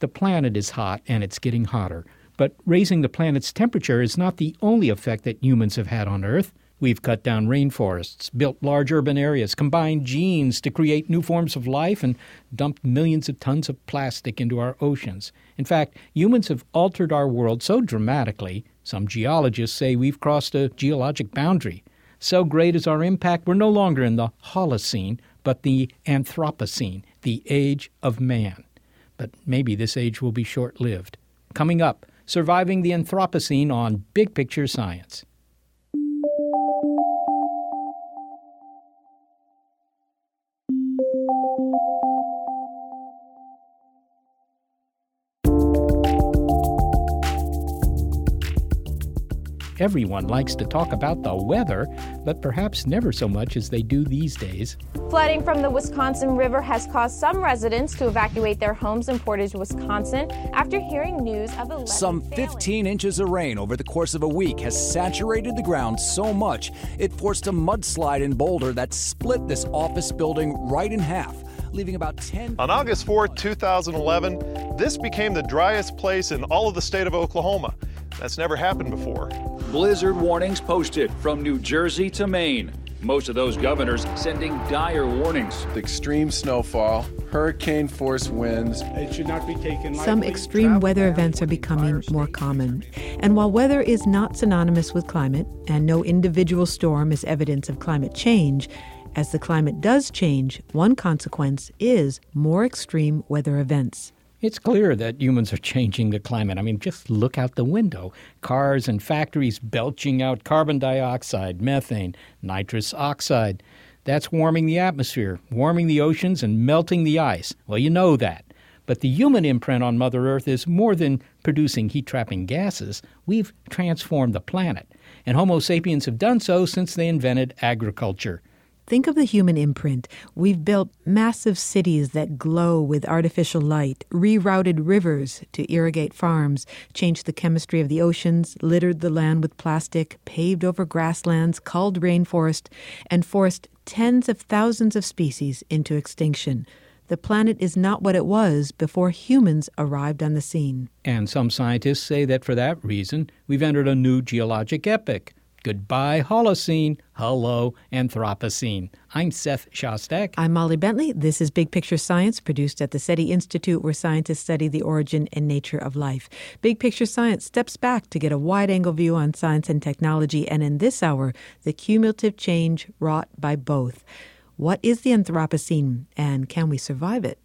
The planet is hot and it's getting hotter. But raising the planet's temperature is not the only effect that humans have had on Earth. We've cut down rainforests, built large urban areas, combined genes to create new forms of life, and dumped millions of tons of plastic into our oceans. In fact, humans have altered our world so dramatically, some geologists say we've crossed a geologic boundary. So great is our impact, we're no longer in the Holocene, but the Anthropocene, the age of man. But maybe this age will be short lived. Coming up, surviving the Anthropocene on Big Picture Science. Everyone likes to talk about the weather, but perhaps never so much as they do these days. Flooding from the Wisconsin River has caused some residents to evacuate their homes in Portage, Wisconsin, after hearing news of 11 Some 15 inches of rain over the course of a week has saturated the ground so much it forced a mudslide in Boulder that split this office building right in half, leaving about 10. On August 4, 2011, this became the driest place in all of the state of Oklahoma. That's never happened before. Blizzard warnings posted from New Jersey to Maine. Most of those governors sending dire warnings. Extreme snowfall, hurricane force winds. It should not be taken lightly. Some extreme weather events are becoming more common. And while weather is not synonymous with climate, and no individual storm is evidence of climate change, as the climate does change, one consequence is more extreme weather events. It's clear that humans are changing the climate. I mean, just look out the window. Cars and factories belching out carbon dioxide, methane, nitrous oxide. That's warming the atmosphere, warming the oceans, and melting the ice. Well, you know that. But the human imprint on Mother Earth is more than producing heat trapping gases. We've transformed the planet. And Homo sapiens have done so since they invented agriculture. Think of the human imprint. We've built massive cities that glow with artificial light, rerouted rivers to irrigate farms, changed the chemistry of the oceans, littered the land with plastic, paved over grasslands, culled rainforest, and forced tens of thousands of species into extinction. The planet is not what it was before humans arrived on the scene. And some scientists say that for that reason, we've entered a new geologic epoch. Goodbye, Holocene. Hello, Anthropocene. I'm Seth Shostak. I'm Molly Bentley. This is Big Picture Science, produced at the SETI Institute, where scientists study the origin and nature of life. Big Picture Science steps back to get a wide angle view on science and technology, and in this hour, the cumulative change wrought by both. What is the Anthropocene, and can we survive it?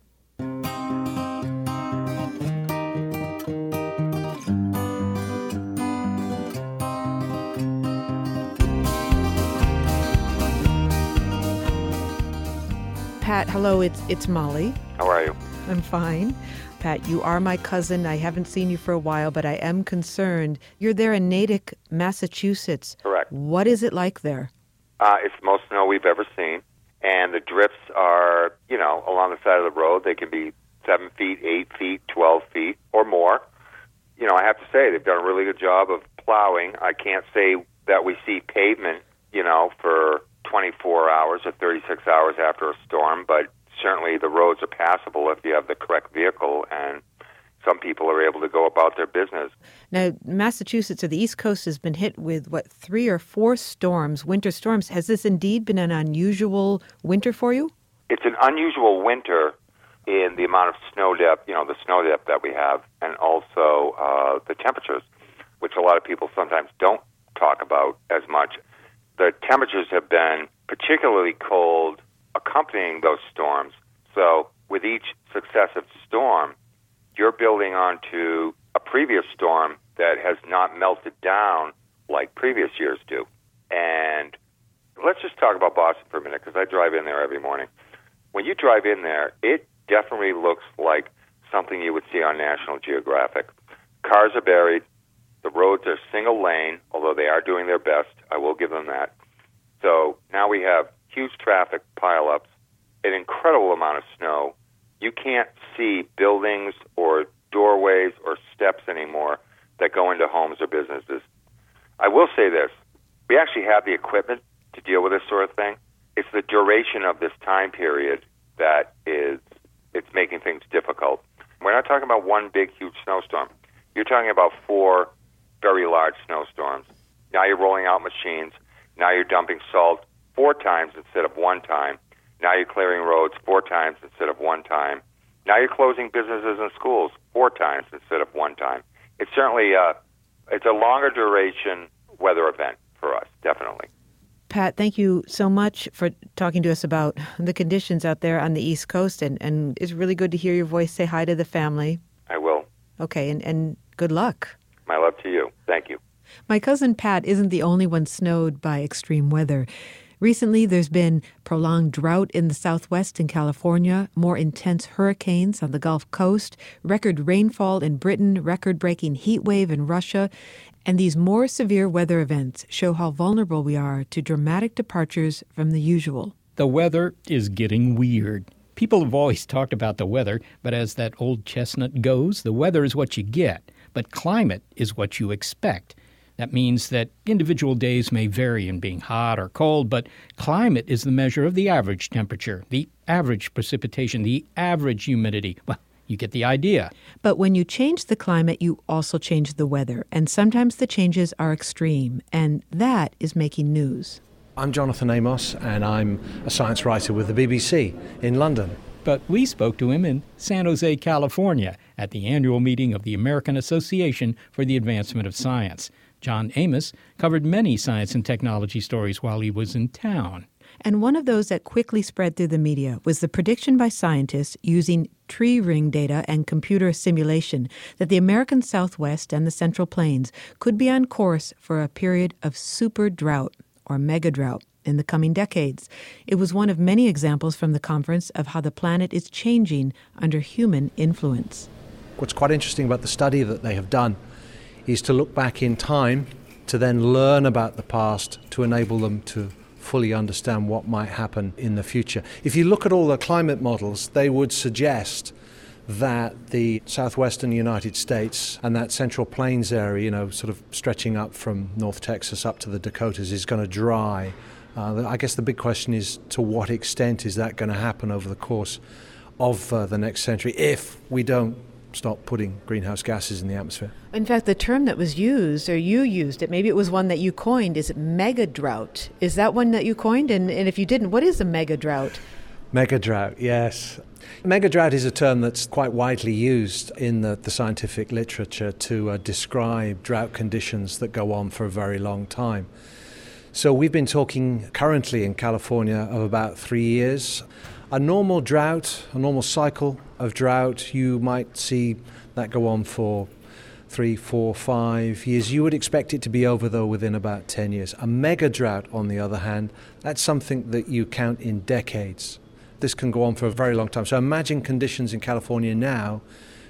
Pat, hello, it's it's Molly. How are you? I'm fine. Pat, you are my cousin. I haven't seen you for a while, but I am concerned. You're there in Natick, Massachusetts. Correct. What is it like there? Uh, it's the most snow we've ever seen, and the drifts are, you know, along the side of the road. They can be seven feet, eight feet, twelve feet, or more. You know, I have to say they've done a really good job of plowing. I can't say that we see pavement, you know, for 24 hours or 36 hours after a storm, but certainly the roads are passable if you have the correct vehicle and some people are able to go about their business. Now, Massachusetts or the East Coast has been hit with what three or four storms, winter storms. Has this indeed been an unusual winter for you? it's an unusual winter in the amount of snow depth, you know, the snow depth that we have, and also uh, the temperatures, which a lot of people sometimes don't talk about as much. The temperatures have been particularly cold accompanying those storms. So, with each successive storm, you're building onto a previous storm that has not melted down like previous years do. And let's just talk about Boston for a minute because I drive in there every morning. When you drive in there, it definitely looks like something you would see on National Geographic. Cars are buried. The roads are single lane, although they are doing their best. I will give them that. So now we have huge traffic pileups, an incredible amount of snow. You can't see buildings or doorways or steps anymore that go into homes or businesses. I will say this we actually have the equipment to deal with this sort of thing. It's the duration of this time period that is it's making things difficult. We're not talking about one big huge snowstorm. You're talking about four very large snowstorms. Now you're rolling out machines. Now you're dumping salt four times instead of one time. Now you're clearing roads four times instead of one time. Now you're closing businesses and schools four times instead of one time. It's certainly a, uh, it's a longer duration weather event for us, definitely. Pat, thank you so much for talking to us about the conditions out there on the East Coast, and, and it's really good to hear your voice. Say hi to the family. I will. Okay, and, and good luck. My love to you. Thank you. My cousin Pat isn't the only one snowed by extreme weather. Recently, there's been prolonged drought in the southwest in California, more intense hurricanes on the Gulf Coast, record rainfall in Britain, record breaking heat wave in Russia, and these more severe weather events show how vulnerable we are to dramatic departures from the usual. The weather is getting weird. People have always talked about the weather, but as that old chestnut goes, the weather is what you get, but climate is what you expect. That means that individual days may vary in being hot or cold, but climate is the measure of the average temperature, the average precipitation, the average humidity. Well, you get the idea. But when you change the climate, you also change the weather, and sometimes the changes are extreme, and that is making news. I'm Jonathan Amos, and I'm a science writer with the BBC in London. But we spoke to him in San Jose, California, at the annual meeting of the American Association for the Advancement of Science. John Amos covered many science and technology stories while he was in town. And one of those that quickly spread through the media was the prediction by scientists using tree ring data and computer simulation that the American Southwest and the Central Plains could be on course for a period of super drought or mega drought in the coming decades. It was one of many examples from the conference of how the planet is changing under human influence. What's quite interesting about the study that they have done is to look back in time to then learn about the past to enable them to fully understand what might happen in the future. If you look at all the climate models, they would suggest that the southwestern United States and that central plains area, you know, sort of stretching up from North Texas up to the Dakotas, is going to dry. Uh, I guess the big question is to what extent is that going to happen over the course of uh, the next century if we don't stop putting greenhouse gases in the atmosphere. In fact, the term that was used, or you used it, maybe it was one that you coined, is mega drought. Is that one that you coined? And, and if you didn't, what is a mega drought? Mega drought, yes. Mega drought is a term that's quite widely used in the, the scientific literature to uh, describe drought conditions that go on for a very long time. So we've been talking currently in California of about three years. A normal drought, a normal cycle of drought, you might see that go on for three, four, five years. You would expect it to be over, though, within about 10 years. A mega drought, on the other hand, that's something that you count in decades. This can go on for a very long time. So imagine conditions in California now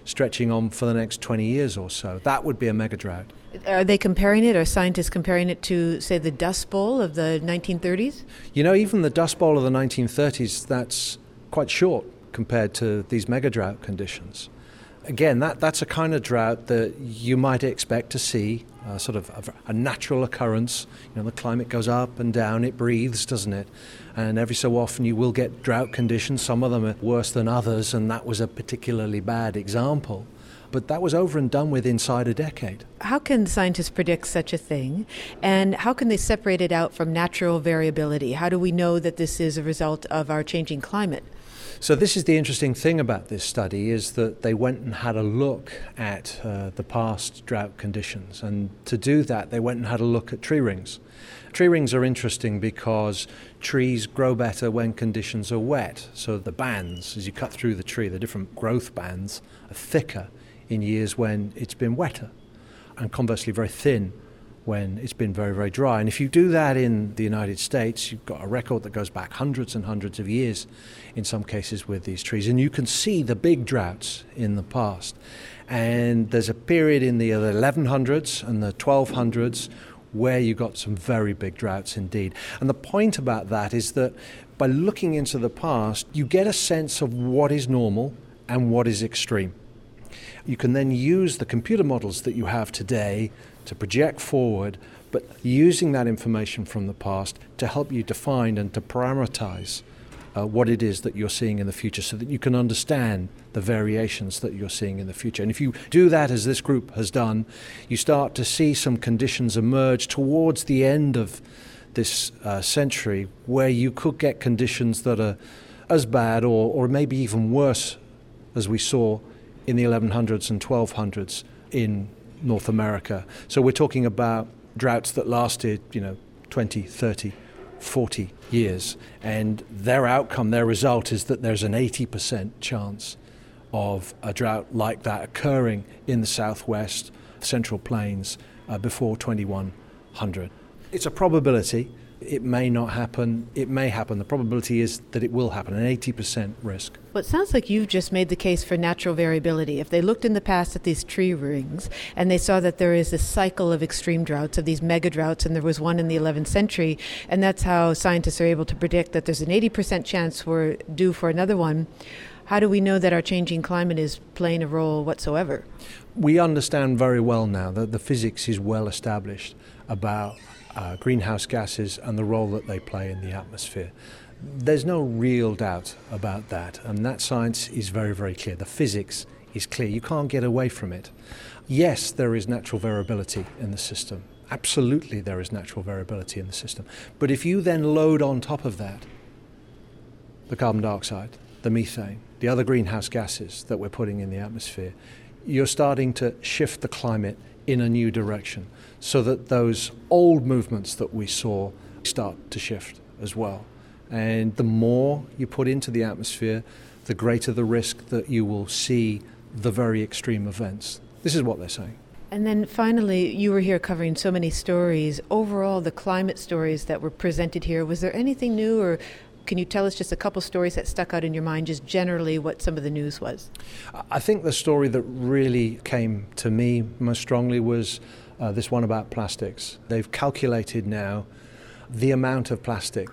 stretching on for the next 20 years or so. That would be a mega drought. Are they comparing it, Are scientists comparing it to, say, the Dust Bowl of the 1930s? You know, even the Dust Bowl of the 1930s, that's quite short compared to these mega drought conditions. Again, that, that's a kind of drought that you might expect to see, uh, sort of a, a, natural occurrence. You know, the climate goes up and down, it breathes, doesn't it? And every so often you will get drought conditions. Some of them are worse than others, and that was a particularly bad example But that was over and done with inside a decade. How can scientists predict such a thing? And how can they separate it out from natural variability? How do we know that this is a result of our changing climate? So this is the interesting thing about this study is that they went and had a look at uh, the past drought conditions, and to do that, they went and had a look at tree rings. Tree rings are interesting because trees grow better when conditions are wet. So the bands, as you cut through the tree, the different growth bands are thicker in years when it's been wetter, and conversely very thin when it's been very, very dry. And if you do that in the United States, you've got a record that goes back hundreds and hundreds of years in some cases with these trees. And you can see the big droughts in the past. And there's a period in the 1100s and the 1200s where you got some very big droughts indeed. And the point about that is that by looking into the past, you get a sense of what is normal and what is extreme. You can then use the computer models that you have today to project forward, but using that information from the past to help you define and to parameterize uh, what it is that you're seeing in the future so that you can understand the variations that you're seeing in the future. And if you do that, as this group has done, you start to see some conditions emerge towards the end of this uh, century where you could get conditions that are as bad or, or maybe even worse as we saw in the 1100s and 1200s in North America. So we're talking about droughts that lasted, you know, 20, 30, 40 years. And their outcome, their result is that there's an 80% chance of a drought like that occurring in the southwest, central plains uh, before 2100. It's a probability. It may not happen. It may happen. The probability is that it will happen, an 80% risk. Well, it sounds like you've just made the case for natural variability. If they looked in the past at these tree rings and they saw that there is a cycle of extreme droughts, of these mega droughts, and there was one in the 11th century, and that's how scientists are able to predict that there's an 80% chance we're due for another one, how do we know that our changing climate is playing a role whatsoever? We understand very well now that the physics is well established about uh, greenhouse gases and the role that they play in the atmosphere. There's no real doubt about that, and that science is very, very clear. The physics is clear. You can't get away from it. Yes, there is natural variability in the system. Absolutely, there is natural variability in the system. But if you then load on top of that the carbon dioxide, the methane, the other greenhouse gases that we're putting in the atmosphere, you're starting to shift the climate in a new direction so that those old movements that we saw start to shift as well. And the more you put into the atmosphere, the greater the risk that you will see the very extreme events. This is what they're saying. And then finally, you were here covering so many stories. Overall, the climate stories that were presented here, was there anything new or can you tell us just a couple stories that stuck out in your mind, just generally what some of the news was? I think the story that really came to me most strongly was uh, this one about plastics. They've calculated now the amount of plastic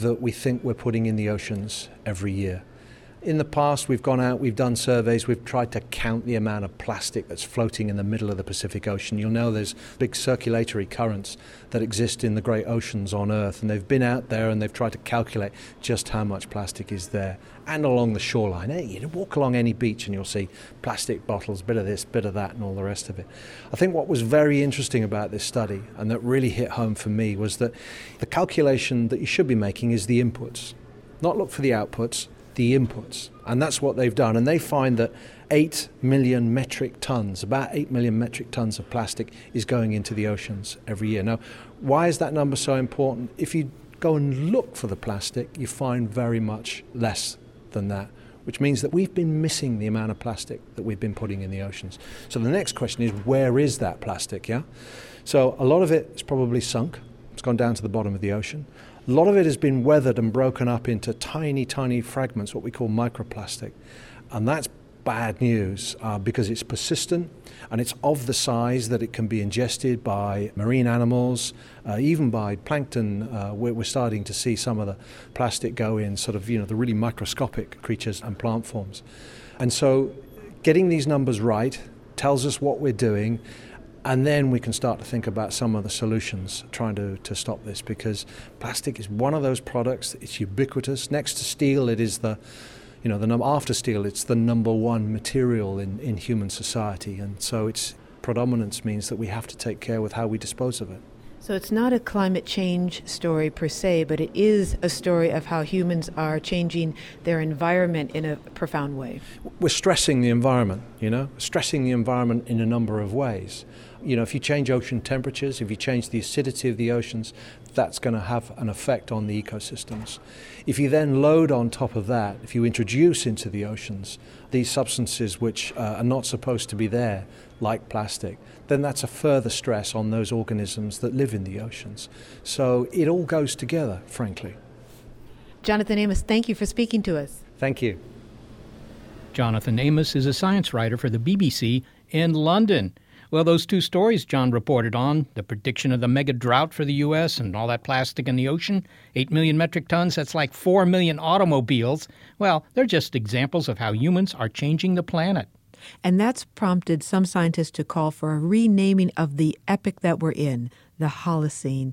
that we think we're putting in the oceans every year. In the past, we've gone out, we've done surveys, we've tried to count the amount of plastic that's floating in the middle of the Pacific Ocean. You'll know there's big circulatory currents that exist in the great oceans on Earth, and they've been out there and they've tried to calculate just how much plastic is there and along the shoreline. Eh, you walk along any beach and you'll see plastic bottles, bit of this, bit of that, and all the rest of it. I think what was very interesting about this study and that really hit home for me was that the calculation that you should be making is the inputs, not look for the outputs the inputs. And that's what they've done. And they find that 8 million metric tons, about 8 million metric tons of plastic is going into the oceans every year. Now, why is that number so important? If you go and look for the plastic, you find very much less than that, which means that we've been missing the amount of plastic that we've been putting in the oceans. So the next question is where is that plastic, yeah? So a lot of it is probably sunk. It's gone down to the bottom of the ocean. A lot of it has been weathered and broken up into tiny, tiny fragments, what we call microplastic. And that's bad news uh, because it's persistent and it's of the size that it can be ingested by marine animals, uh, even by plankton. Uh, we're, we're, starting to see some of the plastic go in sort of, you know, the really microscopic creatures and plant forms. And so getting these numbers right tells us what we're doing and then we can start to think about some of the solutions trying to, to stop this because plastic is one of those products, it's ubiquitous. Next to steel, it is the you know, the num- after steel, it's the number one material in, in human society. And so its predominance means that we have to take care with how we dispose of it. So it's not a climate change story per se, but it is a story of how humans are changing their environment in a profound way. We're stressing the environment, you know, stressing the environment in a number of ways. You know, if you change ocean temperatures, if you change the acidity of the oceans, that's going to have an effect on the ecosystems. If you then load on top of that, if you introduce into the oceans these substances which uh, are not supposed to be there, like plastic, then that's a further stress on those organisms that live in the oceans. So it all goes together, frankly. Jonathan Amos, thank you for speaking to us. Thank you. Jonathan Amos is a science writer for the BBC in London. Well, those two stories John reported on the prediction of the mega drought for the U.S. and all that plastic in the ocean 8 million metric tons, that's like 4 million automobiles. Well, they're just examples of how humans are changing the planet. And that's prompted some scientists to call for a renaming of the epoch that we're in, the Holocene,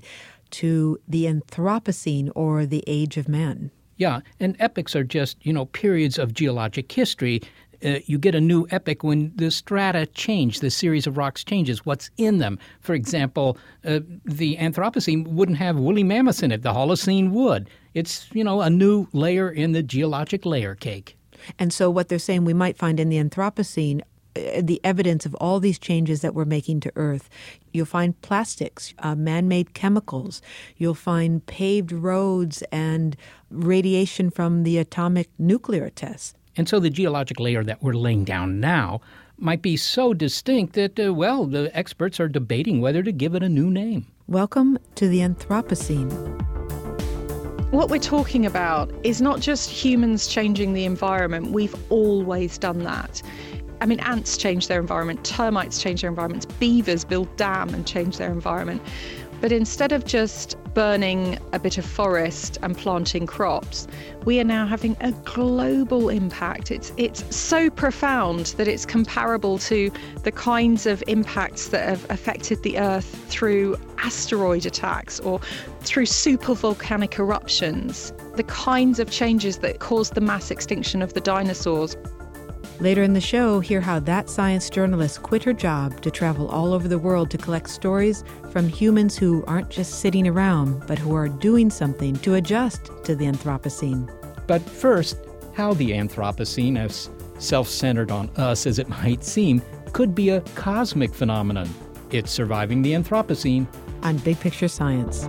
to the Anthropocene or the Age of Man. Yeah, and epochs are just, you know, periods of geologic history. Uh, you get a new epoch when the strata change, the series of rocks changes, what's in them. For example, uh, the Anthropocene wouldn't have woolly mammoths in it, the Holocene would. It's, you know, a new layer in the geologic layer cake. And so, what they're saying we might find in the Anthropocene uh, the evidence of all these changes that we're making to Earth. You'll find plastics, uh, man made chemicals. You'll find paved roads and radiation from the atomic nuclear tests. And so the geologic layer that we're laying down now might be so distinct that, uh, well, the experts are debating whether to give it a new name. Welcome to the Anthropocene. What we're talking about is not just humans changing the environment, we've always done that. I mean, ants change their environment, termites change their environments, beavers build dam and change their environment. But instead of just burning a bit of forest and planting crops, we are now having a global impact. It's it's so profound that it's comparable to the kinds of impacts that have affected the earth through asteroid attacks or through supervolcanic eruptions. The kinds of changes that caused the mass extinction of the dinosaurs. Later in the show, hear how that science journalist quit her job to travel all over the world to collect stories from humans who aren't just sitting around, but who are doing something to adjust to the Anthropocene. But first, how the Anthropocene, as self centered on us as it might seem, could be a cosmic phenomenon. It's surviving the Anthropocene on Big Picture Science.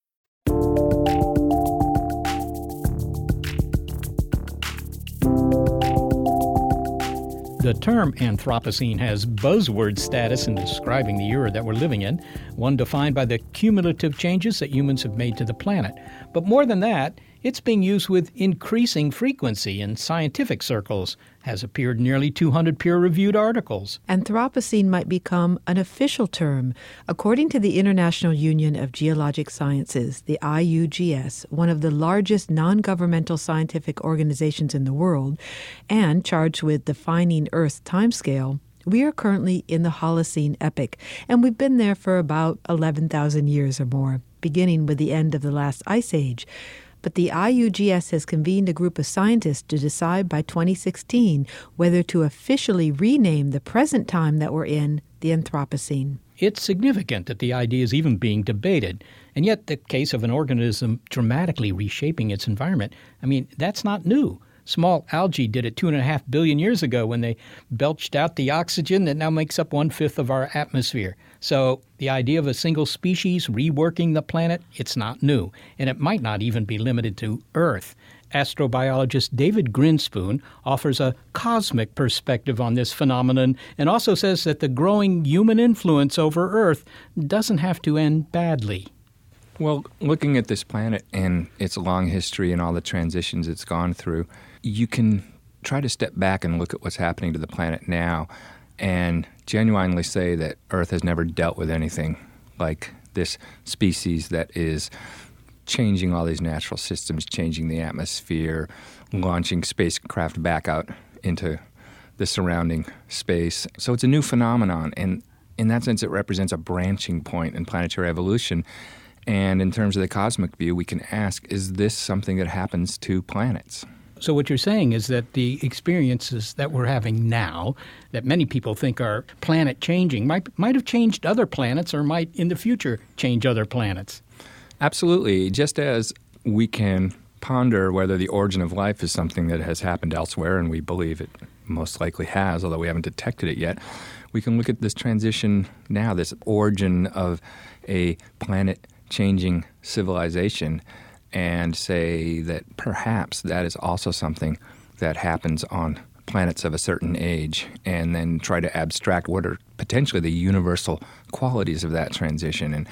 The term Anthropocene has buzzword status in describing the era that we're living in, one defined by the cumulative changes that humans have made to the planet. But more than that, it's being used with increasing frequency in scientific circles, has appeared in nearly 200 peer reviewed articles. Anthropocene might become an official term. According to the International Union of Geologic Sciences, the IUGS, one of the largest non governmental scientific organizations in the world, and charged with defining Earth's timescale, we are currently in the Holocene epoch, and we've been there for about 11,000 years or more, beginning with the end of the last ice age but the IUGS has convened a group of scientists to decide by 2016 whether to officially rename the present time that we're in the Anthropocene. It's significant that the idea is even being debated, and yet the case of an organism dramatically reshaping its environment, I mean, that's not new. Small algae did it two and a half billion years ago when they belched out the oxygen that now makes up one fifth of our atmosphere. So the idea of a single species reworking the planet, it's not new, and it might not even be limited to Earth. Astrobiologist David Grinspoon offers a cosmic perspective on this phenomenon and also says that the growing human influence over Earth doesn't have to end badly. Well, looking at this planet and its long history and all the transitions it's gone through, you can try to step back and look at what's happening to the planet now and genuinely say that Earth has never dealt with anything like this species that is changing all these natural systems, changing the atmosphere, launching spacecraft back out into the surrounding space. So it's a new phenomenon, and in that sense, it represents a branching point in planetary evolution. And in terms of the cosmic view, we can ask is this something that happens to planets? So, what you're saying is that the experiences that we're having now, that many people think are planet changing, might, might have changed other planets or might in the future change other planets. Absolutely. Just as we can ponder whether the origin of life is something that has happened elsewhere, and we believe it most likely has, although we haven't detected it yet, we can look at this transition now, this origin of a planet changing civilization and say that perhaps that is also something that happens on planets of a certain age, and then try to abstract what are potentially the universal qualities of that transition. And,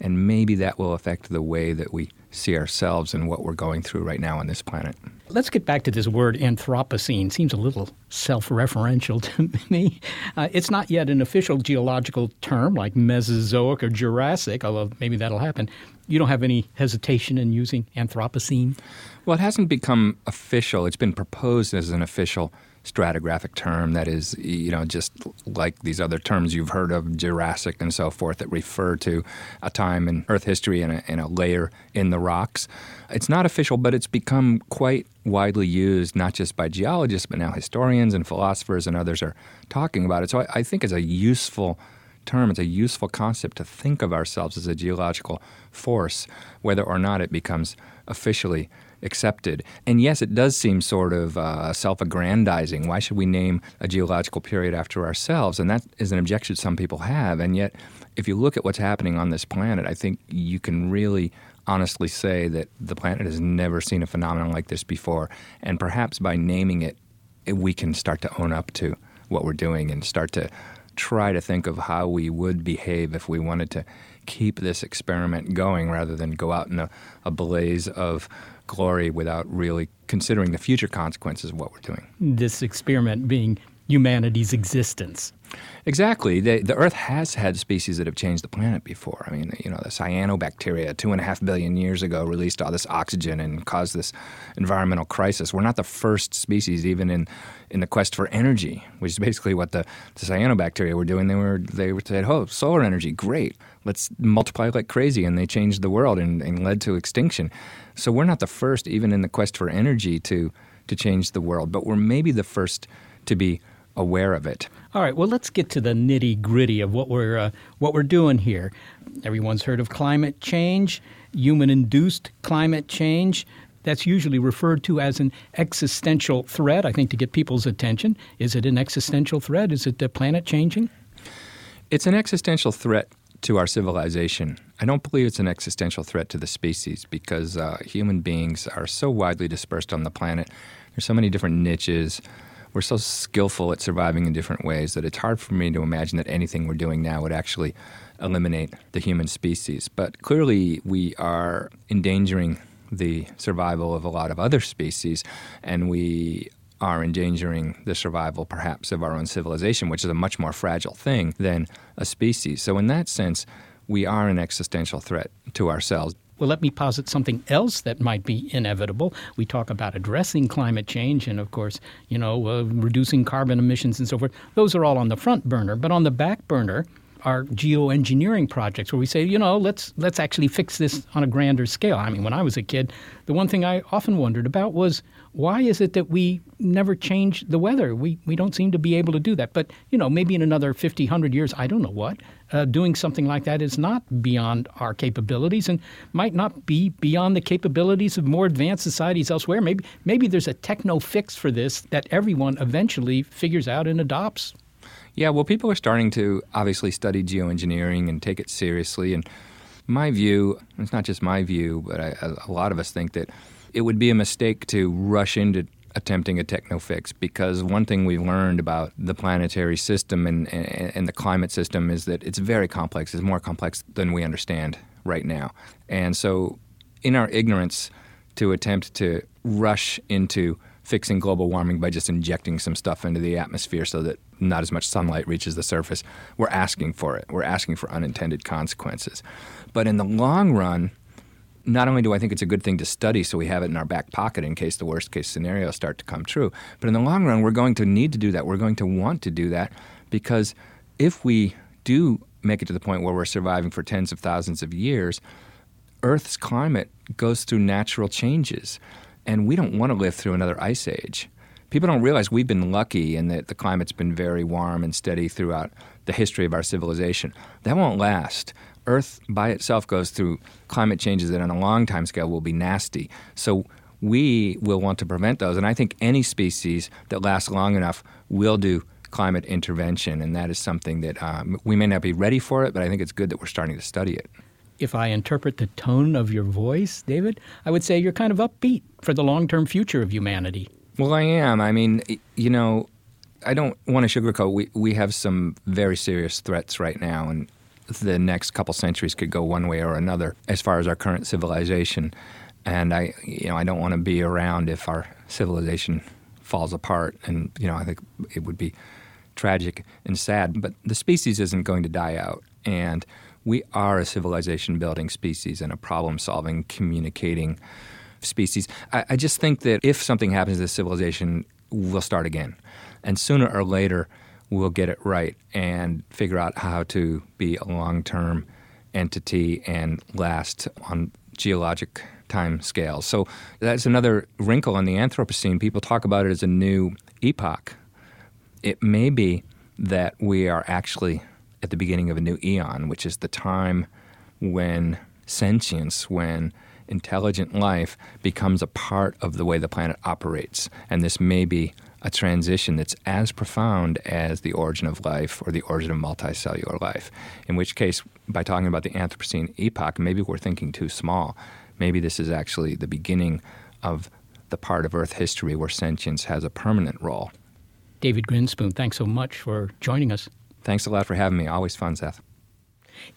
and maybe that will affect the way that we see ourselves and what we're going through right now on this planet. Let's get back to this word Anthropocene. Seems a little self referential to me. Uh, it's not yet an official geological term like Mesozoic or Jurassic, although maybe that'll happen. You don't have any hesitation in using Anthropocene? Well, it hasn't become official. It's been proposed as an official stratigraphic term that is, you know, just like these other terms you've heard of, Jurassic and so forth, that refer to a time in Earth history and a, and a layer in the rocks. It's not official, but it's become quite widely used, not just by geologists, but now historians and philosophers and others are talking about it. So I, I think it's a useful term. It's a useful concept to think of ourselves as a geological force, whether or not it becomes officially accepted. And yes, it does seem sort of uh, self aggrandizing. Why should we name a geological period after ourselves? And that is an objection some people have. And yet, if you look at what's happening on this planet, I think you can really honestly say that the planet has never seen a phenomenon like this before. And perhaps by naming it, we can start to own up to what we're doing and start to try to think of how we would behave if we wanted to keep this experiment going rather than go out in a, a blaze of glory without really considering the future consequences of what we're doing. This experiment being humanity's existence. Exactly. The, the, Earth has had species that have changed the planet before. I mean, you know, the cyanobacteria two and a half billion years ago released all this oxygen and caused this environmental crisis. We're not the first species, even in, in the quest for energy, which is basically what the, the cyanobacteria were doing. They were they were said, "Oh, solar energy, great! Let's multiply like crazy," and they changed the world and, and led to extinction. So we're not the first, even in the quest for energy, to to change the world, but we're maybe the first to be aware of it. All right. Well, let's get to the nitty gritty of what we're uh, what we're doing here. Everyone's heard of climate change, human-induced climate change. That's usually referred to as an existential threat. I think to get people's attention, is it an existential threat? Is it the planet changing? It's an existential threat to our civilization. I don't believe it's an existential threat to the species because uh, human beings are so widely dispersed on the planet. There's so many different niches we're so skillful at surviving in different ways that it's hard for me to imagine that anything we're doing now would actually eliminate the human species. But clearly, we are endangering the survival of a lot of other species, and we are endangering the survival, perhaps, of our own civilization, which is a much more fragile thing than a species. So, in that sense, we are an existential threat to ourselves. Well, let me posit something else that might be inevitable. We talk about addressing climate change and, of course, you know, uh, reducing carbon emissions and so forth. Those are all on the front burner. But on the back burner, are geoengineering projects where we say, you know, let's let's actually fix this on a grander scale. I mean, when I was a kid, the one thing I often wondered about was why is it that we never change the weather? We we don't seem to be able to do that. But you know, maybe in another 50, 100 years, I don't know what, uh, doing something like that is not beyond our capabilities and might not be beyond the capabilities of more advanced societies elsewhere. Maybe maybe there's a techno fix for this that everyone eventually figures out and adopts. Yeah, well, people are starting to obviously study geoengineering and take it seriously. And my view, it's not just my view, but I, a lot of us think that it would be a mistake to rush into attempting a techno fix because one thing we've learned about the planetary system and, and, and, the climate system is that it's very complex. It's more complex than we understand right now. And so, in our ignorance, to attempt to rush into fixing global warming by just injecting some stuff into the atmosphere so that not as much sunlight reaches the surface, we're asking for it. We're asking for unintended consequences. But in the long run, not only do I think it's a good thing to study so we have it in our back pocket in case the worst case scenarios start to come true, but in the long run, we're going to need to do that. We're going to want to do that because if we do make it to the point where we're surviving for tens of thousands of years, Earth's climate goes through natural changes, and we don't want to live through another ice age. People don't realize we've been lucky in that the climate's been very warm and steady throughout the history of our civilization. That won't last. Earth by itself goes through climate changes that on a long time scale will be nasty. So we will want to prevent those. And I think any species that lasts long enough will do climate intervention. And that is something that um, we may not be ready for it, but I think it's good that we're starting to study it if I interpret the tone of your voice, David, I would say you're kind of upbeat for the long term future of humanity. Well, I am. I mean, you know, I don't want to sugarcoat. We, we have some very serious threats right now, and the next couple centuries could go one way or another as far as our current civilization. And I, you know, I don't want to be around if our civilization falls apart. And you know, I think it would be tragic and sad. But the species isn't going to die out, and we are a civilization building species and a problem solving, communicating species. I, I, just think that if something happens to the civilization, we'll start again. And sooner or later, we'll get it right and figure out how to be a long term entity and last on geologic time scales. So that's another wrinkle in the Anthropocene. People talk about it as a new epoch. It may be that we are actually at the beginning of a new eon, which is the time when sentience, when intelligent life becomes a part of the way the planet operates. And this may be a transition that's as profound as the origin of life or the origin of multicellular life. In which case, by talking about the Anthropocene epoch, maybe we're thinking too small. Maybe this is actually the beginning of the part of Earth history where sentience has a permanent role. David Grinspoon, thanks so much for joining us. Thanks a lot for having me. Always fun, Seth.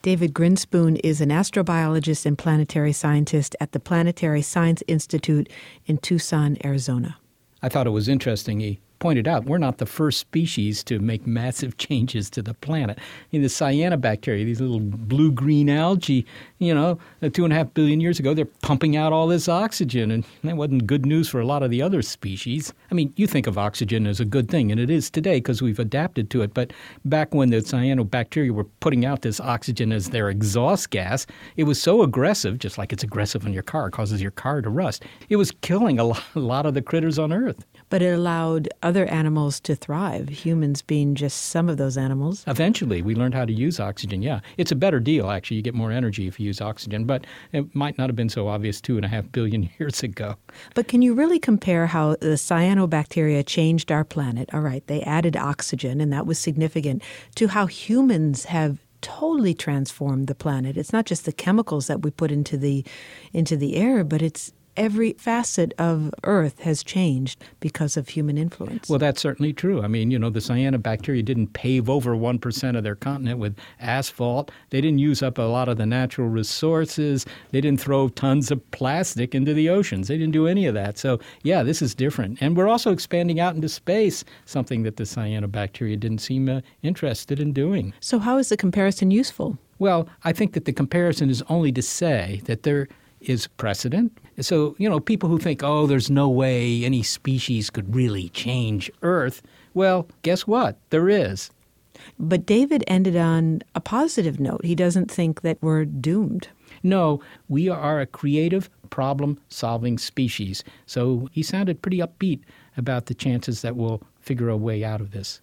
David Grinspoon is an astrobiologist and planetary scientist at the Planetary Science Institute in Tucson, Arizona. I thought it was interesting. He pointed out, we're not the first species to make massive changes to the planet. In the cyanobacteria, these little blue green algae, you know, uh, two and a half billion years ago, they're pumping out all this oxygen, and that wasn't good news for a lot of the other species. I mean, you think of oxygen as a good thing, and it is today because we've adapted to it. But back when the cyanobacteria were putting out this oxygen as their exhaust gas, it was so aggressive, just like it's aggressive in your car, causes your car to rust. It was killing a lot of the critters on Earth but it allowed other animals to thrive, humans being just some of those animals. Eventually, we learned how to use oxygen. Yeah, it's a better deal, actually. You get more energy if you use oxygen, but it might not have been so obvious two and a half billion years ago. But can you really compare how the cyanobacteria changed our planet? All right, they added oxygen, and that was significant, to how humans have totally transformed the planet. It's not just the chemicals that we put into the into the air, but it's every facet of Earth has changed because of human influence. Well, that's certainly true. I mean, you know, the cyanobacteria didn't pave over 1% of their continent with asphalt. They didn't use up a lot of the natural resources. They didn't throw tons of plastic into the oceans. They didn't do any of that. So, yeah, this is different. And we're also expanding out into space, something that the cyanobacteria didn't seem uh, interested in doing. So, how is the comparison useful? Well, I think that the comparison is only to say that there is precedent. So, you know, people who think, oh, there's no way any species could really change Earth, well, guess what? There is. But David ended on a positive note. He doesn't think that we're doomed. No, we are a creative, problem solving species. So he sounded pretty upbeat about the chances that we'll figure a way out of this.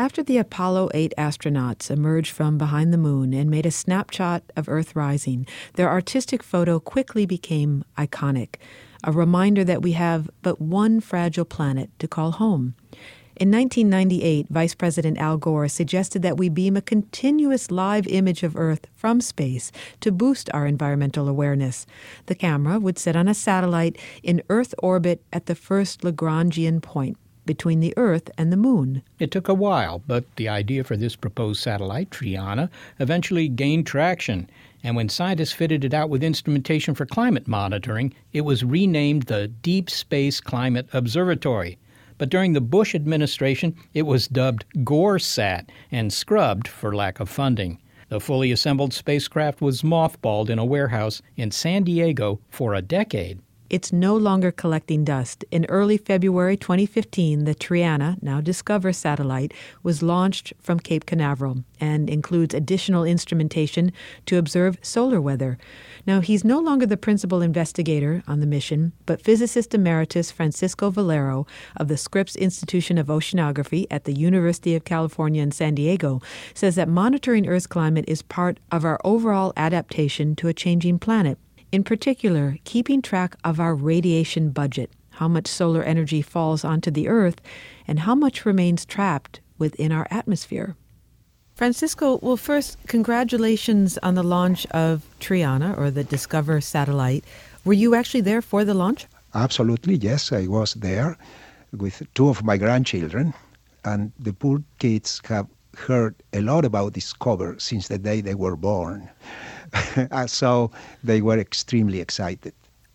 After the Apollo 8 astronauts emerged from behind the moon and made a snapshot of Earth rising, their artistic photo quickly became iconic, a reminder that we have but one fragile planet to call home. In 1998, Vice President Al Gore suggested that we beam a continuous live image of Earth from space to boost our environmental awareness. The camera would sit on a satellite in Earth orbit at the first Lagrangian point between the Earth and the Moon. It took a while, but the idea for this proposed satellite, Triana, eventually gained traction. And when scientists fitted it out with instrumentation for climate monitoring, it was renamed the Deep Space Climate Observatory. But during the Bush administration, it was dubbed GORESAT and scrubbed for lack of funding. The fully assembled spacecraft was mothballed in a warehouse in San Diego for a decade it's no longer collecting dust. In early February 2015, the Triana, now DSCOVR satellite, was launched from Cape Canaveral and includes additional instrumentation to observe solar weather. Now, he's no longer the principal investigator on the mission, but physicist emeritus Francisco Valero of the Scripps Institution of Oceanography at the University of California in San Diego says that monitoring Earth's climate is part of our overall adaptation to a changing planet. In particular, keeping track of our radiation budget, how much solar energy falls onto the Earth, and how much remains trapped within our atmosphere. Francisco, well, first, congratulations on the launch of Triana, or the DSCOVR satellite. Were you actually there for the launch? Absolutely, yes. I was there with two of my grandchildren, and the poor kids have heard a lot about DSCOVR since the day they were born. Uh, so they were extremely excited.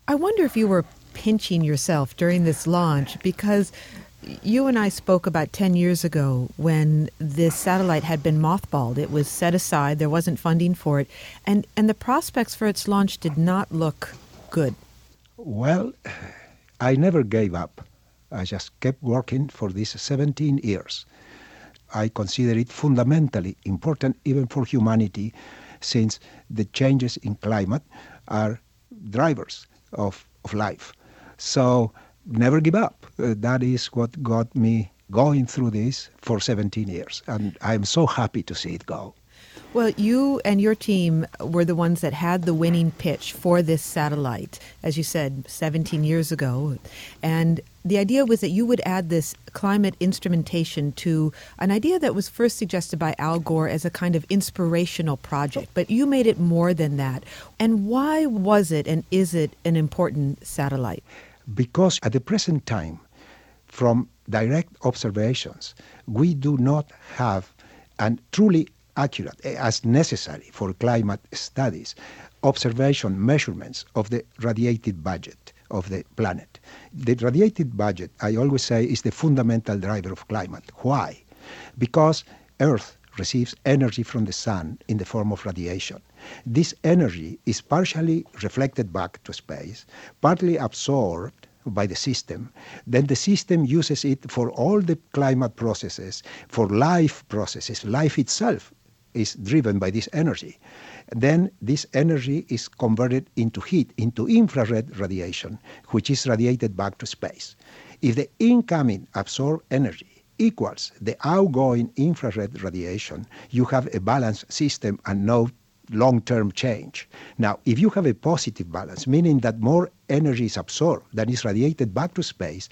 I wonder if you were pinching yourself during this launch because you and I spoke about 10 years ago when this satellite had been mothballed. It was set aside, there wasn't funding for it, and, and the prospects for its launch did not look good. Well, I never gave up. I just kept working for these 17 years. I consider it fundamentally important, even for humanity, since the changes in climate are drivers of, of life. So never give up. Uh, that is what got me going through this for 17 years. And I'm so happy to see it go. Well, you and your team were the ones that had the winning pitch for this satellite, as you said, 17 years ago. And the idea was that you would add this climate instrumentation to an idea that was first suggested by Al Gore as a kind of inspirational project. But you made it more than that. And why was it and is it an important satellite? Because at the present time, from direct observations, we do not have an truly accurate eh, as necessary for climate studies observation measurements of the radiated budget of the planet. The radiated budget, I always say, is the fundamental driver of climate. Why? Because Earth receives energy from the sun in the form of radiation. This energy is partially reflected back to space, partly absorbed by the system, then the system uses it for all the climate processes, for life processes. Life itself is driven by this energy. Then this energy is converted into heat, into infrared radiation, which is radiated back to space. If the incoming absorbed energy equals the outgoing infrared radiation, you have a balanced system and no long-term change. Now, if you have a positive balance, meaning that more energy is absorbed than is radiated back to space,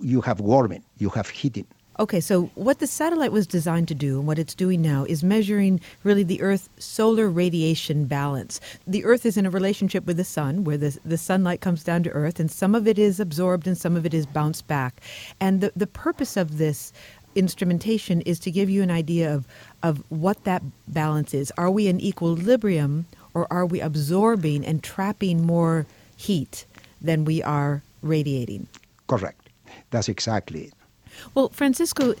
you have warming, you have heating. Okay, so what the satellite was designed to do and what it's doing now is measuring really the Earth's solar radiation balance. The Earth is in a relationship with the sun where the, the sunlight comes down to Earth and some of it is absorbed and some of it is bounced back. And the, the purpose of this instrumentation is to give you an idea of, of what that balance is. Are we in equilibrium or are we absorbing and trapping more heat than we are radiating? Correct. That's exactly it. Well, Francisco,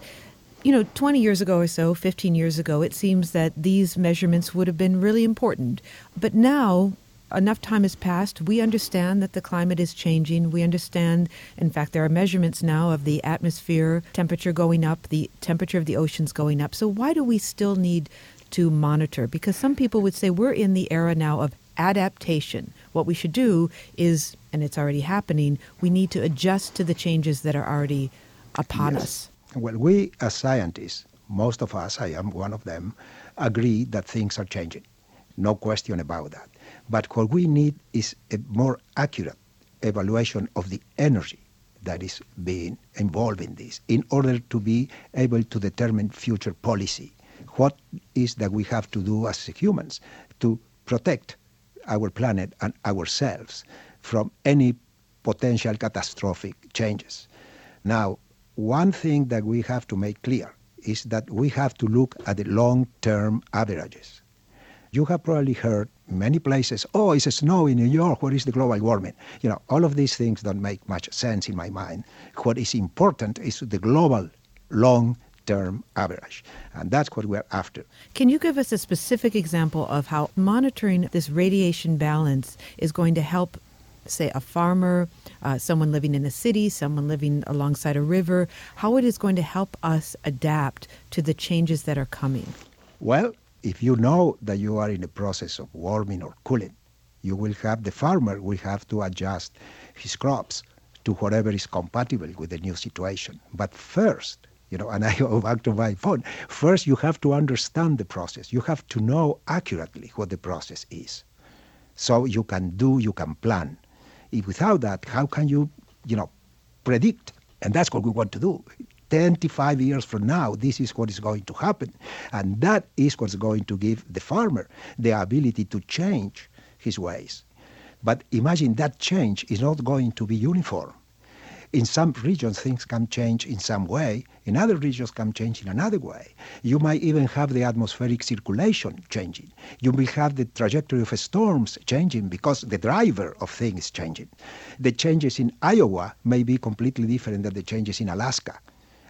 you know, 20 years ago or so, 15 years ago, it seems that these measurements would have been really important. But now, enough time has passed. We understand that the climate is changing. We understand, in fact, there are measurements now of the atmosphere temperature going up, the temperature of the oceans going up. So, why do we still need to monitor? Because some people would say we're in the era now of adaptation. What we should do is, and it's already happening, we need to adjust to the changes that are already upon yes. us? Well, we as scientists, most of us, I am one of them, agree that things are changing. No question about that. But what we need is a more accurate evaluation of the energy that is being involved in this in order to be able to determine future policy. What is that we have to do as humans to protect our planet and ourselves from any potential catastrophic changes. Now, one thing that we have to make clear is that we have to look at the long-term averages. You have probably heard many places, oh, it's snow in New York, where is the global warming? You know, all of these things don't make much sense in my mind. What is important is the global long term average. And that's what we're after. Can you give us a specific example of how monitoring this radiation balance is going to help, say, a farmer, uh, someone living in a city, someone living alongside a river, how it is going to help us adapt to the changes that are coming? Well, if you know that you are in the process of warming or cooling, you will have the farmer will have to adjust his crops to whatever is compatible with the new situation. But first, you know, and I go back to my phone. First, you have to understand the process. You have to know accurately what the process is. So you can do, you can plan. If without that, how can you, you know, predict? And that's what we want to do. 25 years from now, this is what is going to happen. And that is what's going to give the farmer the ability to change his ways. But imagine that change is not going to be uniform. In some regions, things can change in some way. In other regions, can change in another way. You might even have the atmospheric circulation changing. You will have the trajectory of storms changing because the driver of things changing. The changes in Iowa may be completely different than the changes in Alaska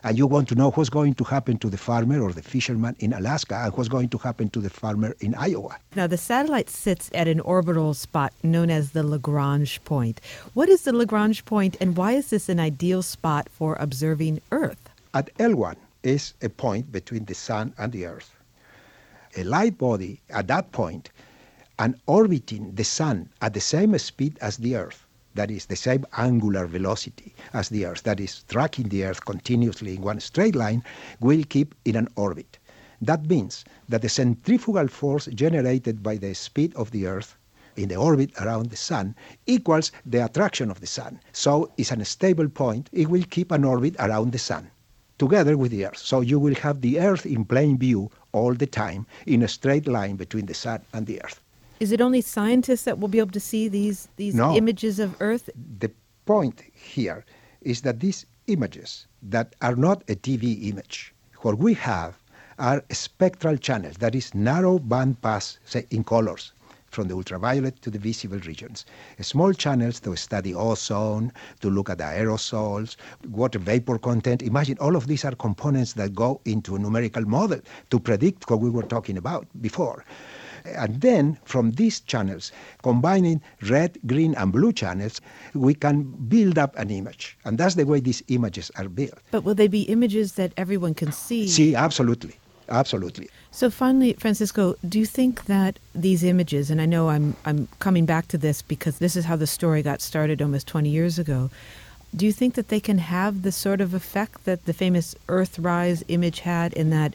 and you want to know what's going to happen to the farmer or the fisherman in Alaska and what's going to happen to the farmer in Iowa. Now, the satellite sits at an orbital spot known as the Lagrange point. What is the Lagrange point, and why is this an ideal spot for observing Earth? At L1 is a point between the Sun and the Earth. A light body at that point and orbiting the Sun at the same speed as the Earth that is the same angular velocity as the Earth, that is tracking the Earth continuously in one straight line, will keep in an orbit. That means that the centrifugal force generated by the speed of the Earth in the orbit around the Sun equals the attraction of the Sun. So it's a stable point. It will keep an orbit around the Sun together with the Earth. So you will have the Earth in plain view all the time in a straight line between the Sun and the Earth. Is it only scientists that will be able to see these these no. images of Earth? The point here is that these images that are not a TV image, what we have are spectral channels, that is narrow band pass, say in colors, from the ultraviolet to the visible regions. Small channels to study ozone, to look at the aerosols, water vapor content. Imagine all of these are components that go into a numerical model to predict what we were talking about before. And then from these channels, combining red, green, and blue channels, we can build up an image. And that's the way these images are built. But will they be images that everyone can see? See, absolutely. Absolutely. So finally, Francisco, do you think that these images, and I know I'm I'm coming back to this because this is how the story got started almost 20 years ago. Do you think that they can have the sort of effect that the famous Earthrise image had in that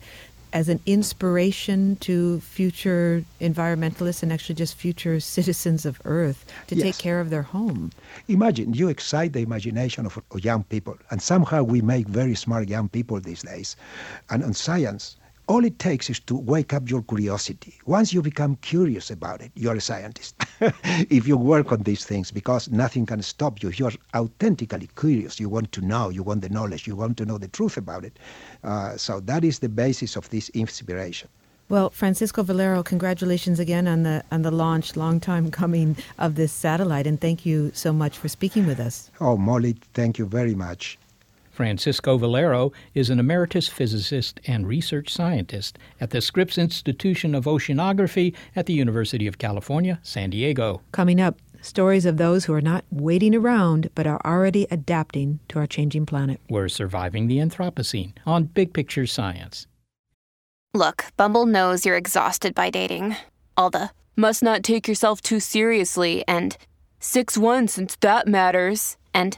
as an inspiration to future environmentalists and actually just future citizens of Earth to yes. take care of their home. Imagine you excite the imagination of, of young people, and somehow we make very smart young people these days. And on science, all it takes is to wake up your curiosity. Once you become curious about it, you're a scientist. if you work on these things, because nothing can stop you, you're authentically curious. You want to know, you want the knowledge, you want to know the truth about it. Uh, so that is the basis of this inspiration. Well, Francisco Valero, congratulations again on the on the launch, long time coming of this satellite, and thank you so much for speaking with us. Oh, Molly, thank you very much. Francisco Valero is an emeritus physicist and research scientist at the Scripps Institution of Oceanography at the University of California, San Diego. Coming up, stories of those who are not waiting around but are already adapting to our changing planet. We're surviving the Anthropocene on Big Picture Science. Look, Bumble knows you're exhausted by dating. All the must not take yourself too seriously and 6 1 since that matters. And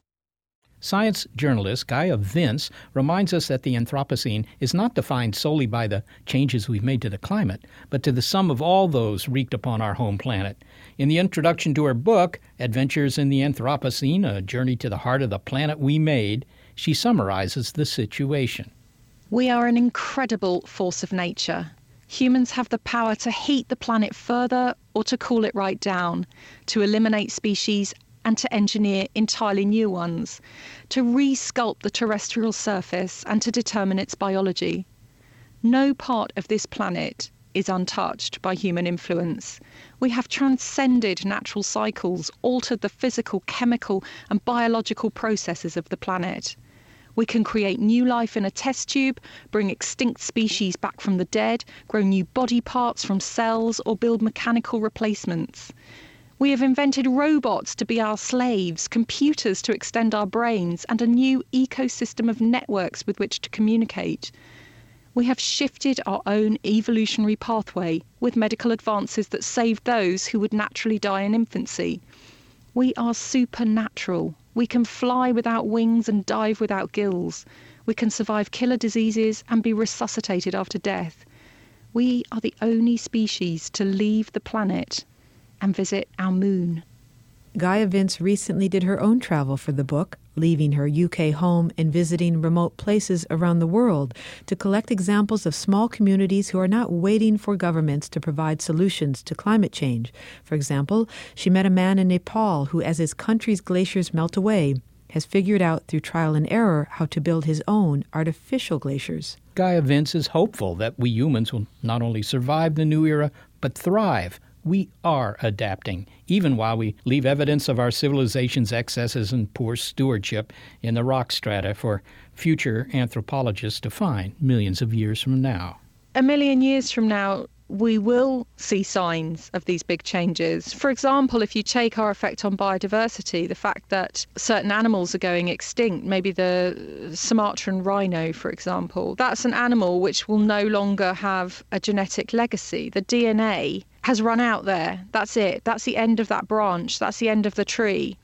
Science journalist Gaia Vince reminds us that the Anthropocene is not defined solely by the changes we've made to the climate, but to the sum of all those wreaked upon our home planet. In the introduction to her book, Adventures in the Anthropocene A Journey to the Heart of the Planet We Made, she summarizes the situation. We are an incredible force of nature. Humans have the power to heat the planet further or to cool it right down, to eliminate species and to engineer entirely new ones, to resculpt the terrestrial surface and to determine its biology. No part of this planet is untouched by human influence. We have transcended natural cycles, altered the physical, chemical, and biological processes of the planet. We can create new life in a test tube, bring extinct species back from the dead, grow new body parts from cells, or build mechanical replacements. We have invented robots to be our slaves, computers to extend our brains, and a new ecosystem of networks with which to communicate. We have shifted our own evolutionary pathway with medical advances that saved those who would naturally die in infancy. We are supernatural. We can fly without wings and dive without gills. We can survive killer diseases and be resuscitated after death. We are the only species to leave the planet and visit our moon. Gaia Vince recently did her own travel for the book, leaving her UK home and visiting remote places around the world to collect examples of small communities who are not waiting for governments to provide solutions to climate change. For example, she met a man in Nepal who, as his country's glaciers melt away, has figured out through trial and error how to build his own artificial glaciers. Gaia Vince is hopeful that we humans will not only survive the new era, but thrive we are adapting, even while we leave evidence of our civilization's excesses and poor stewardship in the rock strata for future anthropologists to find millions of years from now. A million years from now, we will see signs of these big changes. For example, if you take our effect on biodiversity, the fact that certain animals are going extinct, maybe the Sumatran rhino, for example, that's an animal which will no longer have a genetic legacy. The DNA has run out there. That's it. That's the end of that branch. That's the end of the tree.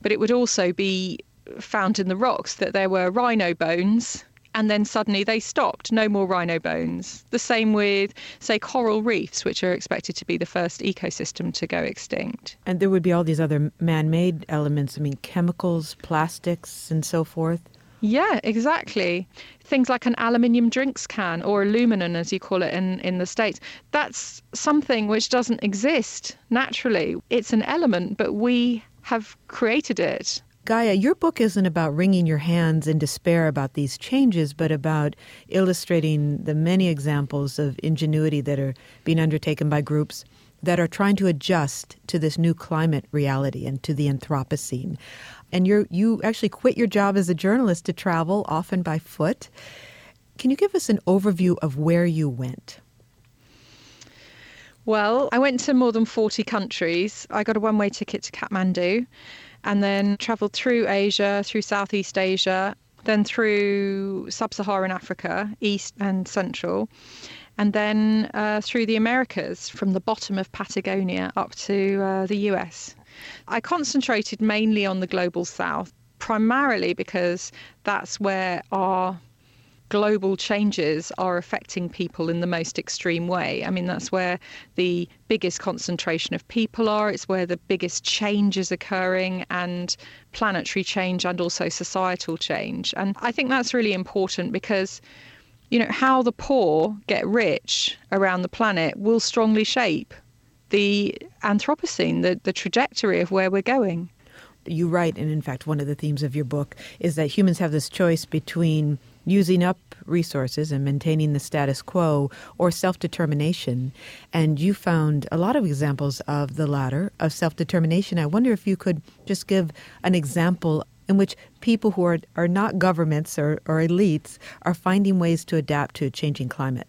But it would also be found in the rocks that there were rhino bones and then suddenly they stopped. No more rhino bones. The same with, say, coral reefs, which are expected to be the first ecosystem to go extinct. And there would be all these other man made elements, I mean, chemicals, plastics, and so forth. Yeah, exactly. Things like an aluminium drinks can or aluminum, as you call it in, in the States, that's something which doesn't exist naturally. It's an element, but we have created it. Gaia, your book isn't about wringing your hands in despair about these changes, but about illustrating the many examples of ingenuity that are being undertaken by groups that are trying to adjust to this new climate reality and to the Anthropocene. And you you actually quit your job as a journalist to travel, often by foot. Can you give us an overview of where you went? Well, I went to more than 40 countries. I got a one way ticket to Kathmandu and then traveled through Asia, through Southeast Asia, then through sub Saharan Africa, East and Central, and then uh, through the Americas from the bottom of Patagonia up to uh, the US. I concentrated mainly on the global south, primarily because that's where our global changes are affecting people in the most extreme way. I mean, that's where the biggest concentration of people are, it's where the biggest change is occurring, and planetary change and also societal change. And I think that's really important because. You know, how the poor get rich around the planet will strongly shape the Anthropocene, the, the trajectory of where we're going. You write, and in fact, one of the themes of your book is that humans have this choice between using up resources and maintaining the status quo or self determination. And you found a lot of examples of the latter, of self determination. I wonder if you could just give an example in which people who are, are not governments or, or elites are finding ways to adapt to a changing climate.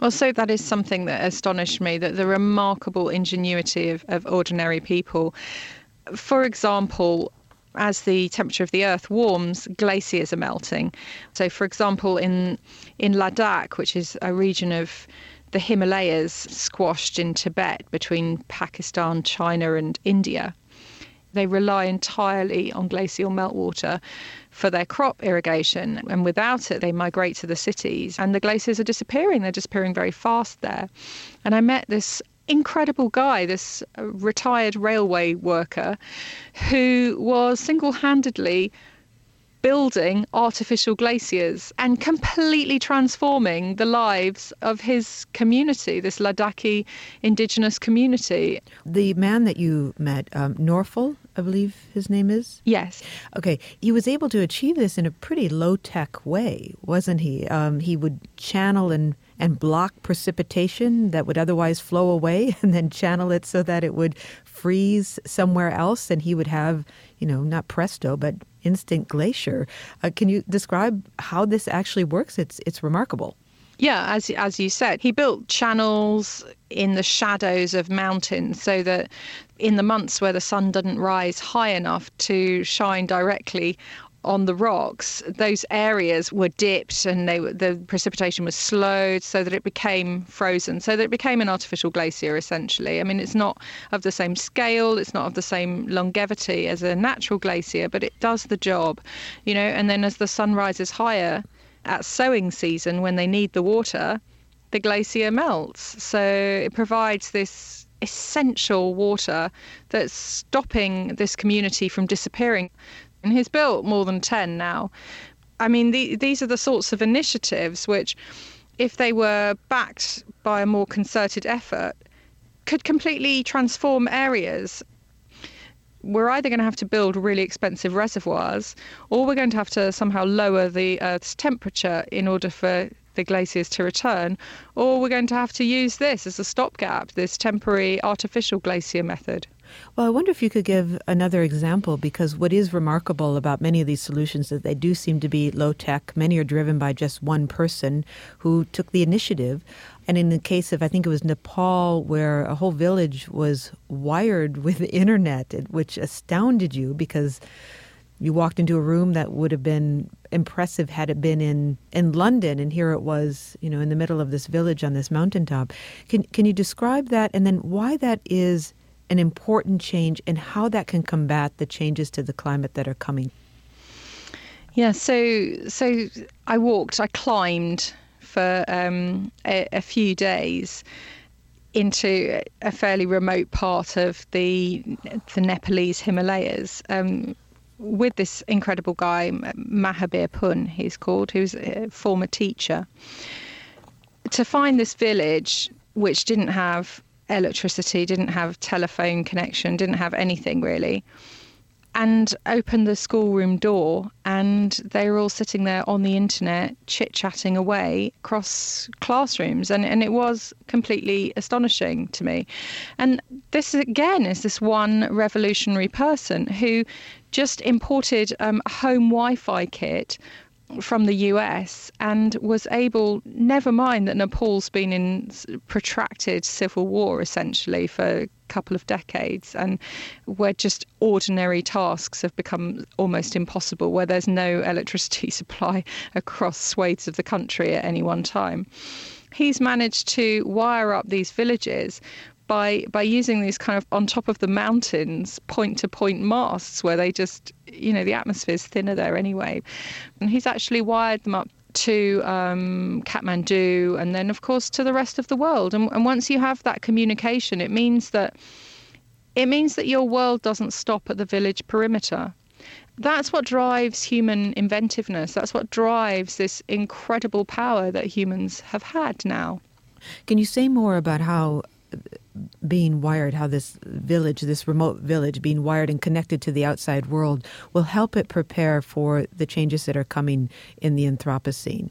Well, so that is something that astonished me that the remarkable ingenuity of, of ordinary people. For example, as the temperature of the earth warms, glaciers are melting. So, for example, in in Ladakh, which is a region of the Himalayas squashed in Tibet between Pakistan, China, and India, They rely entirely on glacial meltwater for their crop irrigation, and without it, they migrate to the cities. And the glaciers are disappearing. They're disappearing very fast there. And I met this incredible guy, this uh, retired railway worker, who was single handedly building artificial glaciers and completely transforming the lives of his community, this Ladakhi indigenous community. The man that you met, um, Norphel, I believe his name is? Yes. Okay. He was able to achieve this in a pretty low tech way, wasn't he? Um, he would channel and and block precipitation that would otherwise flow away and then channel it so that it would freeze somewhere else and he would have, you know, not presto, but instant glacier. Uh, can you describe how this actually works? It's it's remarkable. Yeah, as as you said, he built channels in the shadows of mountains so that in the months where the sun didn't rise high enough to shine directly on the rocks, those areas were dipped and they the precipitation was slowed so that it became frozen, so that it became an artificial glacier essentially. I mean, it's not of the same scale, it's not of the same longevity as a natural glacier, but it does the job, you know. And then as the sun rises higher at sowing season when they need the water, the glacier melts. So it provides this essential water that's stopping this community from disappearing. And he's built more than 10 now. I mean, the, these are the sorts of initiatives which, if they were backed by a more concerted effort, could completely transform areas. We're either going to have to build really expensive reservoirs or we're going to have to somehow lower the Earth's temperature in order for the glaciers to return, or we're going to have to use this as a stopgap, this temporary artificial glacier method. Well, I wonder if you could give another example because what is remarkable about many of these solutions is that they do seem to be low tech. Many are driven by just one person who took the initiative. And in the case of, I think it was Nepal, where a whole village was wired with the internet, which astounded you because you walked into a room that would have been impressive had it been in, in London, and here it was, you know, in the middle of this village on this mountaintop. Can can you describe that, and then why that is an important change, and how that can combat the changes to the climate that are coming? Yeah, so so I walked, I climbed for um, a, a few days into a fairly remote part of the the Nepalese Himalayas. Um, with this incredible guy, Mahabir Pun, he's called, who's a former teacher. To find this village, which didn't have electricity, didn't have telephone connection, didn't have anything really, and opened the schoolroom door, and they were all sitting there on the internet, chit chatting away across classrooms. And, and it was completely astonishing to me. And this, again, is this one revolutionary person who just imported um, a home Wi Fi kit from the US and was able, never mind that Nepal's been in protracted civil war essentially for a couple of decades, and where just ordinary tasks have become almost impossible, where there's no electricity supply across swathes of the country at any one time. He's managed to wire up these villages by by using these kind of on top of the mountains point to point masts where they just you know the atmosphere is thinner there anyway. And he's actually wired them up to um, Kathmandu and then of course to the rest of the world. And, and once you have that communication it means that it means that your world doesn't stop at the village perimeter. That's what drives human inventiveness. That's what drives this incredible power that humans have had now. Can you say more about how being wired, how this village, this remote village, being wired and connected to the outside world will help it prepare for the changes that are coming in the Anthropocene.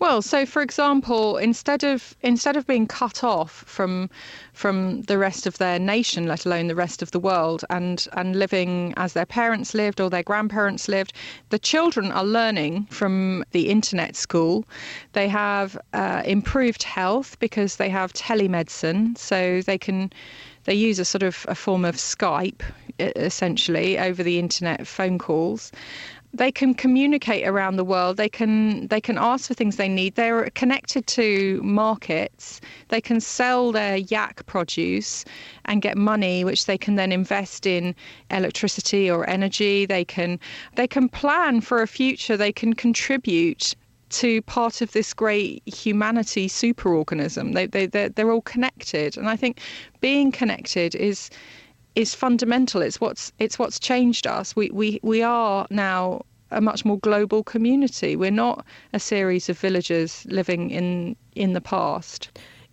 Well, so for example, instead of instead of being cut off from from the rest of their nation, let alone the rest of the world, and and living as their parents lived or their grandparents lived, the children are learning from the internet school. They have uh, improved health because they have telemedicine, so they can they use a sort of a form of Skype essentially over the internet phone calls they can communicate around the world. They can they can ask for things they need. They're connected to markets. They can sell their yak produce and get money which they can then invest in electricity or energy. They can they can plan for a future. They can contribute to part of this great humanity superorganism. They, they they're, they're all connected. And i think being connected is is fundamental. It's what's it's what's changed us. We we we are now a much more global community. We're not a series of villagers living in in the past.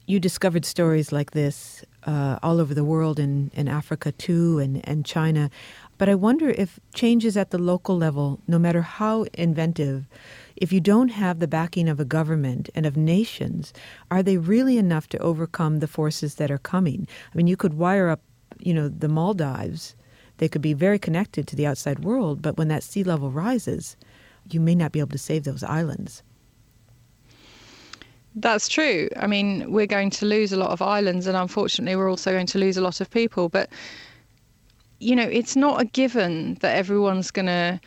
You discovered stories like this uh, all over the world, in, in Africa too, and, and China. But I wonder if changes at the local level, no matter how inventive, if you don't have the backing of a government and of nations, are they really enough to overcome the forces that are coming? I mean, you could wire up you know, the Maldives, they could be very connected to the outside world, but when that sea level rises, you may not be able to save those islands. That's true. I mean, we're going to lose a lot of islands, and unfortunately, we're also going to lose a lot of people. But, you know, it's not a given that everyone's going to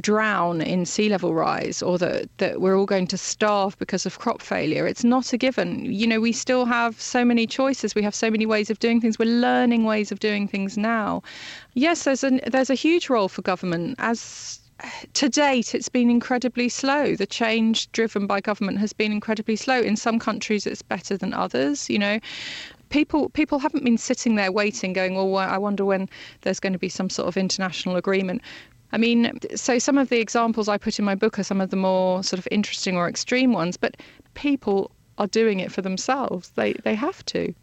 drown in sea level rise or that, that we're all going to starve because of crop failure. It's not a given. You know, we still have so many choices. We have so many ways of doing things. We're learning ways of doing things now. Yes, there's a, there's a huge role for government. As to date, it's been incredibly slow. The change driven by government has been incredibly slow. In some countries, it's better than others. You know, people people haven't been sitting there waiting, going, "Well, I wonder when there's going to be some sort of international agreement." I mean, so some of the examples I put in my book are some of the more sort of interesting or extreme ones, but people are doing it for themselves. They they have to.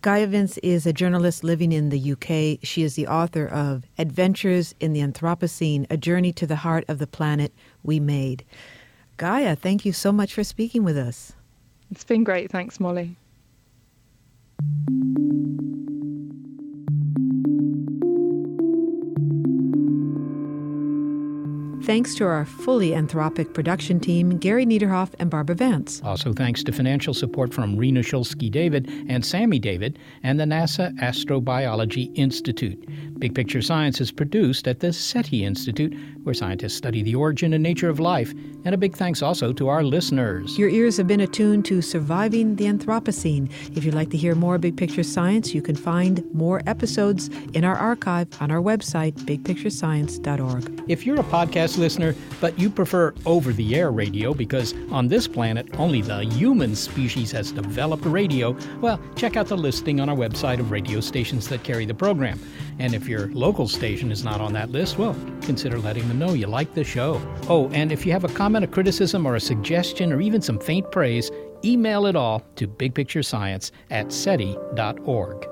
Gaia Vince is a journalist living in the UK. She is the author of Adventures in the Anthropocene A Journey to the Heart of the Planet We Made. Gaia, thank you so much for speaking with us. It's been great. Thanks, Molly. Thanks to our fully anthropic production team, Gary Niederhoff and Barbara Vance. Also, thanks to financial support from Rena Shulsky David and Sammy David and the NASA Astrobiology Institute. Big Picture Science is produced at the SETI Institute, where scientists study the origin and nature of life. And a big thanks also to our listeners. Your ears have been attuned to Surviving the Anthropocene. If you'd like to hear more Big Picture Science, you can find more episodes in our archive on our website, bigpicturescience.org. If you're a podcast listener, but you prefer over the air radio because on this planet only the human species has developed radio, well, check out the listing on our website of radio stations that carry the program. And if your local station is not on that list, well, consider letting them know you like the show. Oh, and if you have a comment, a criticism, or a suggestion, or even some faint praise, email it all to bigpicturescience at SETI.org.